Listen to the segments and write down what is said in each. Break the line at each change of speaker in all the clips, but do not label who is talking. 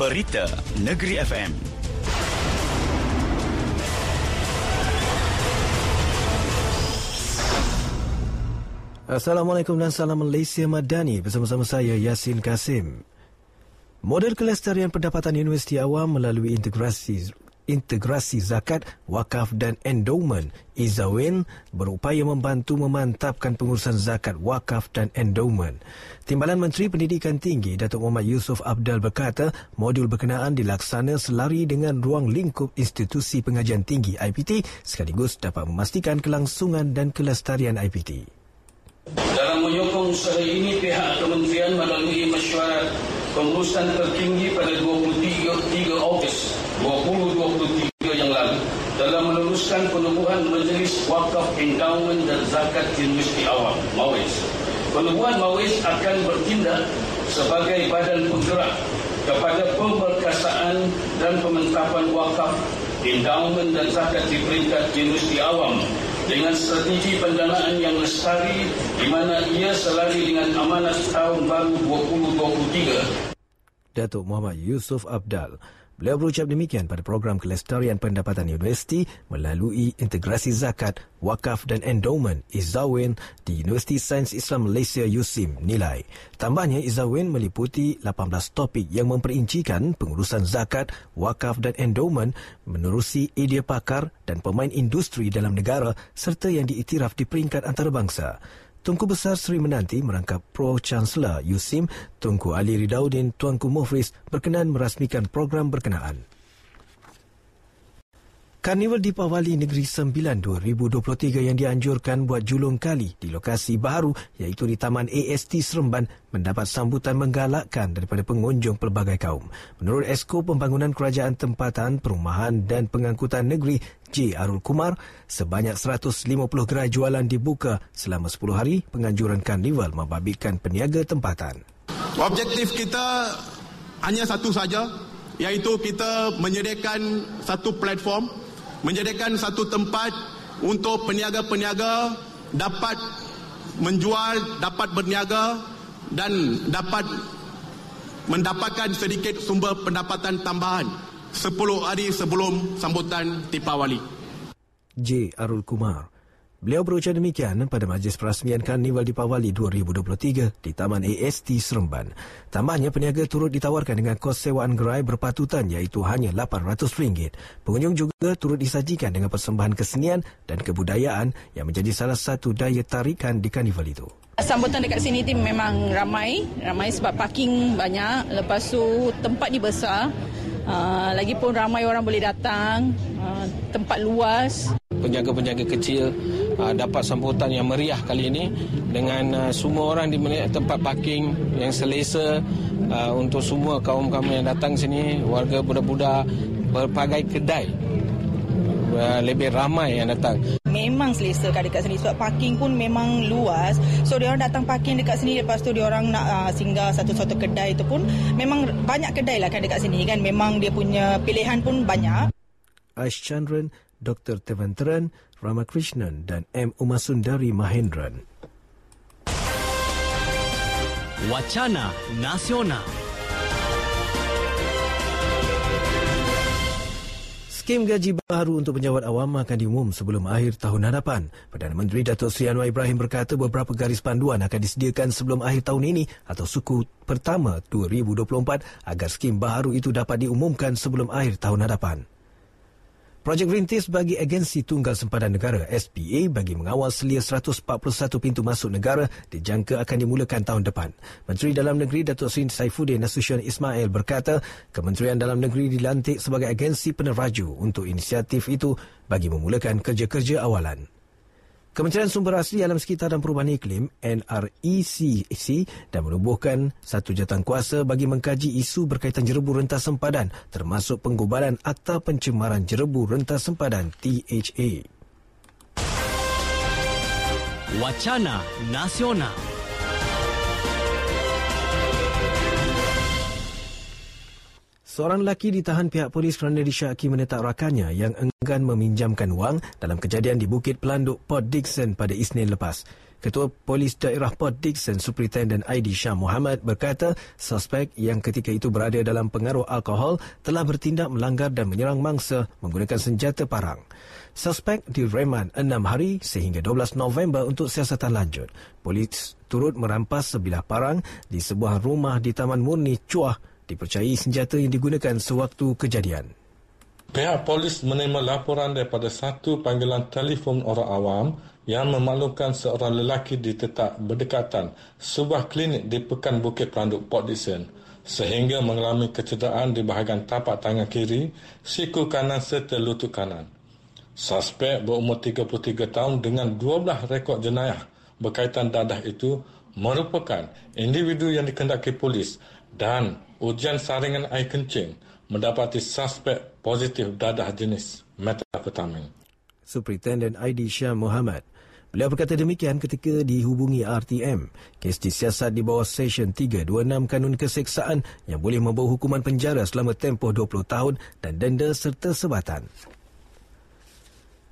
Berita Negeri FM.
Assalamualaikum dan salam Malaysia Madani bersama-sama saya Yasin Kasim. Model kelestarian pendapatan Universiti Awam melalui integrasi integrasi zakat, wakaf dan endowment, Izawin berupaya membantu memantapkan pengurusan zakat, wakaf dan endowment. Timbalan Menteri Pendidikan Tinggi Datuk Muhammad Yusof Abdal berkata, modul berkenaan dilaksana selari dengan ruang lingkup institusi pengajian tinggi IPT sekaligus dapat memastikan kelangsungan dan kelestarian IPT.
Dalam menyokong usaha ini, pihak kementerian pengurusan tertinggi pada 23 Ogos 2023 yang lalu dalam meluluskan penubuhan Majlis Wakaf Endowment dan Zakat Universiti Awam MAWIS. Penubuhan MAWIS akan bertindak sebagai badan penggerak kepada pemerkasaan dan pementapan wakaf endowment dan zakat di peringkat Universiti Awam dengan strategi pendanaan yang lestari di mana ia selari dengan amanat tahun baru 2023.
Datuk Muhammad Yusof Abdal Beliau berucap demikian pada program kelestarian pendapatan universiti melalui integrasi zakat, wakaf dan endowment Izawin di Universiti Sains Islam Malaysia USIM nilai. Tambahnya Izawin meliputi 18 topik yang memperincikan pengurusan zakat, wakaf dan endowment menerusi idea pakar dan pemain industri dalam negara serta yang diiktiraf di peringkat antarabangsa. Tunku Besar Seri Menanti merangkap Pro Chancellor USIM Tunku Ali Ridaudin Tuanku Mufris berkenan merasmikan program berkenaan. Karnival Deepawali Negeri Sembilan 2023 yang dianjurkan buat julung kali di lokasi baru iaitu di Taman AST Seremban mendapat sambutan menggalakkan daripada pengunjung pelbagai kaum. Menurut Esko Pembangunan Kerajaan Tempatan, Perumahan dan Pengangkutan Negeri J. Arul Kumar, sebanyak 150 gerai jualan dibuka selama 10 hari penganjuran karnival membabitkan peniaga tempatan.
Objektif kita hanya satu saja iaitu kita menyediakan satu platform menyediakan satu tempat untuk peniaga-peniaga dapat menjual, dapat berniaga dan dapat mendapatkan sedikit sumber pendapatan tambahan 10 hari sebelum sambutan Tipawali.
J. Arul Kumar Beliau berucap demikian pada majlis perasmian Karnival Dipawali 2023 di Taman AST Seremban. Tambahnya, peniaga turut ditawarkan dengan kos sewaan gerai berpatutan iaitu hanya RM800. Pengunjung juga turut disajikan dengan persembahan kesenian dan kebudayaan yang menjadi salah satu daya tarikan di karnival itu.
Sambutan dekat sini tim memang ramai, ramai sebab parking banyak. Lepas tu tempat ni besar. Uh, lagipun ramai orang boleh datang, uh, tempat luas
peniaga-peniaga kecil uh, dapat sambutan yang meriah kali ini dengan uh, semua orang di tempat parking yang selesa uh, untuk semua kaum-kaum yang datang sini warga budak-budak berbagai kedai uh, lebih ramai yang datang.
Memang selesa kan dekat sini sebab parking pun memang luas. So dia orang datang parking dekat sini lepas tu dia orang nak uh, singgah satu-satu kedai itu pun. Memang banyak kedai lah kan dekat sini kan. Memang dia punya pilihan pun banyak.
Aish Chandran Dr. Tevantaran Ramakrishnan dan M. Umasundari Mahendran.
Wacana Nasional
Skim gaji baru untuk penjawat awam akan diumum sebelum akhir tahun hadapan. Perdana Menteri Datuk Seri Anwar Ibrahim berkata beberapa garis panduan akan disediakan sebelum akhir tahun ini atau suku pertama 2024 agar skim baru itu dapat diumumkan sebelum akhir tahun hadapan. Projek Rintis bagi Agensi Tunggal Sempadan Negara SPA bagi mengawal selia 141 pintu masuk negara dijangka akan dimulakan tahun depan. Menteri Dalam Negeri Datuk Seri Saifuddin Nasution Ismail berkata, Kementerian Dalam Negeri dilantik sebagai agensi peneraju untuk inisiatif itu bagi memulakan kerja-kerja awalan. Kementerian Sumber Asli Alam Sekitar dan Perubahan Iklim NRECC dan menubuhkan satu jatan kuasa bagi mengkaji isu berkaitan jerebu rentas sempadan termasuk penggubaran Akta Pencemaran Jerebu Rentas Sempadan THA.
Wacana Nasional
Seorang lelaki ditahan pihak polis kerana disyaki menetak rakannya yang enggan meminjamkan wang dalam kejadian di Bukit Pelanduk Port Dickson pada Isnin lepas. Ketua Polis Daerah Port Dickson Superintendent Aidi Shah Muhammad berkata suspek yang ketika itu berada dalam pengaruh alkohol telah bertindak melanggar dan menyerang mangsa menggunakan senjata parang. Suspek direman enam hari sehingga 12 November untuk siasatan lanjut. Polis turut merampas sebilah parang di sebuah rumah di Taman Murni Cuah dipercayai senjata yang digunakan sewaktu kejadian.
Pihak polis menerima laporan daripada satu panggilan telefon orang awam yang memaklumkan seorang lelaki ditetak berdekatan sebuah klinik di Pekan Bukit Peranduk Port Dickson sehingga mengalami kecederaan di bahagian tapak tangan kiri, siku kanan serta lutut kanan. Suspek berumur 33 tahun dengan 12 rekod jenayah berkaitan dadah itu merupakan individu yang dikendaki polis dan ujian saringan air kencing mendapati suspek positif dadah jenis metafetamin.
Superintendent ID Shah Muhammad. Beliau berkata demikian ketika dihubungi RTM. Kes disiasat di bawah Seksyen 326 Kanun Keseksaan yang boleh membawa hukuman penjara selama tempoh 20 tahun dan denda serta sebatan.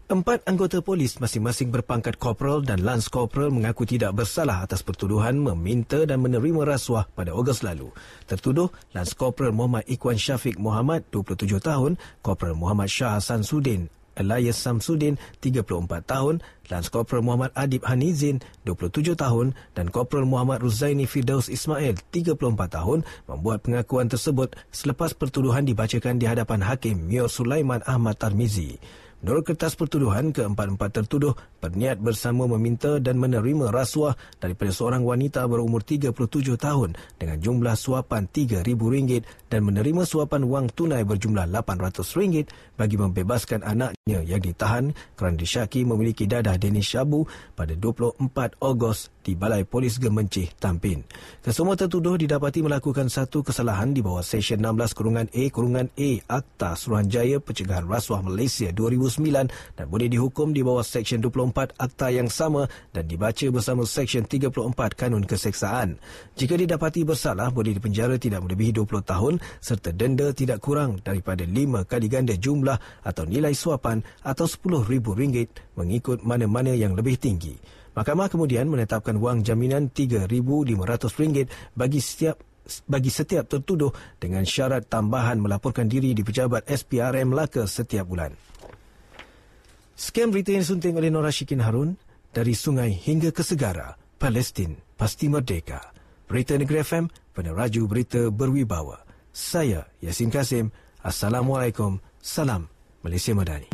Empat anggota polis masing-masing berpangkat korporal dan lance korporal mengaku tidak bersalah atas pertuduhan meminta dan menerima rasuah pada Ogos lalu. Tertuduh lance korporal Muhammad Ikwan Syafiq Muhammad, 27 tahun, korporal Muhammad Shah Hassan Sudin, Elias Samsudin, 34 tahun, Lance Korporal Muhammad Adib Hanizin, 27 tahun dan Korporal Muhammad Ruzaini Firdaus Ismail, 34 tahun membuat pengakuan tersebut selepas pertuduhan dibacakan di hadapan Hakim Mio Sulaiman Ahmad Tarmizi. Menurut kertas pertuduhan, keempat-empat tertuduh berniat bersama meminta dan menerima rasuah daripada seorang wanita berumur 37 tahun dengan jumlah suapan RM3,000 dan menerima suapan wang tunai berjumlah RM800 bagi membebaskan anaknya yang ditahan kerana disyaki memiliki dadah Denis Shabu pada 24 Ogos di Balai Polis Gemencih, Tampin. Kesemua tertuduh didapati melakukan satu kesalahan di bawah Seksyen 16 Kurungan A Kurungan A Akta Suruhanjaya Pencegahan Rasuah Malaysia 2009 dan boleh dihukum di bawah Seksyen 24 Akta yang sama dan dibaca bersama Seksyen 34 Kanun Keseksaan. Jika didapati bersalah, boleh dipenjara tidak melebihi 20 tahun serta denda tidak kurang daripada 5 kali ganda jumlah atau nilai suapan atau RM10,000 mengikut mana-mana yang lebih tinggi. Mahkamah kemudian menetapkan wang jaminan RM3,500 bagi setiap bagi setiap tertuduh dengan syarat tambahan melaporkan diri di pejabat SPRM Melaka setiap bulan. Skam berita yang disunting oleh Nora Shikin Harun dari sungai hingga ke segara, Palestin pasti merdeka. Berita Negeri FM, peneraju berita berwibawa. Saya Yasin Kasim. Assalamualaikum. Salam Malaysia Madani.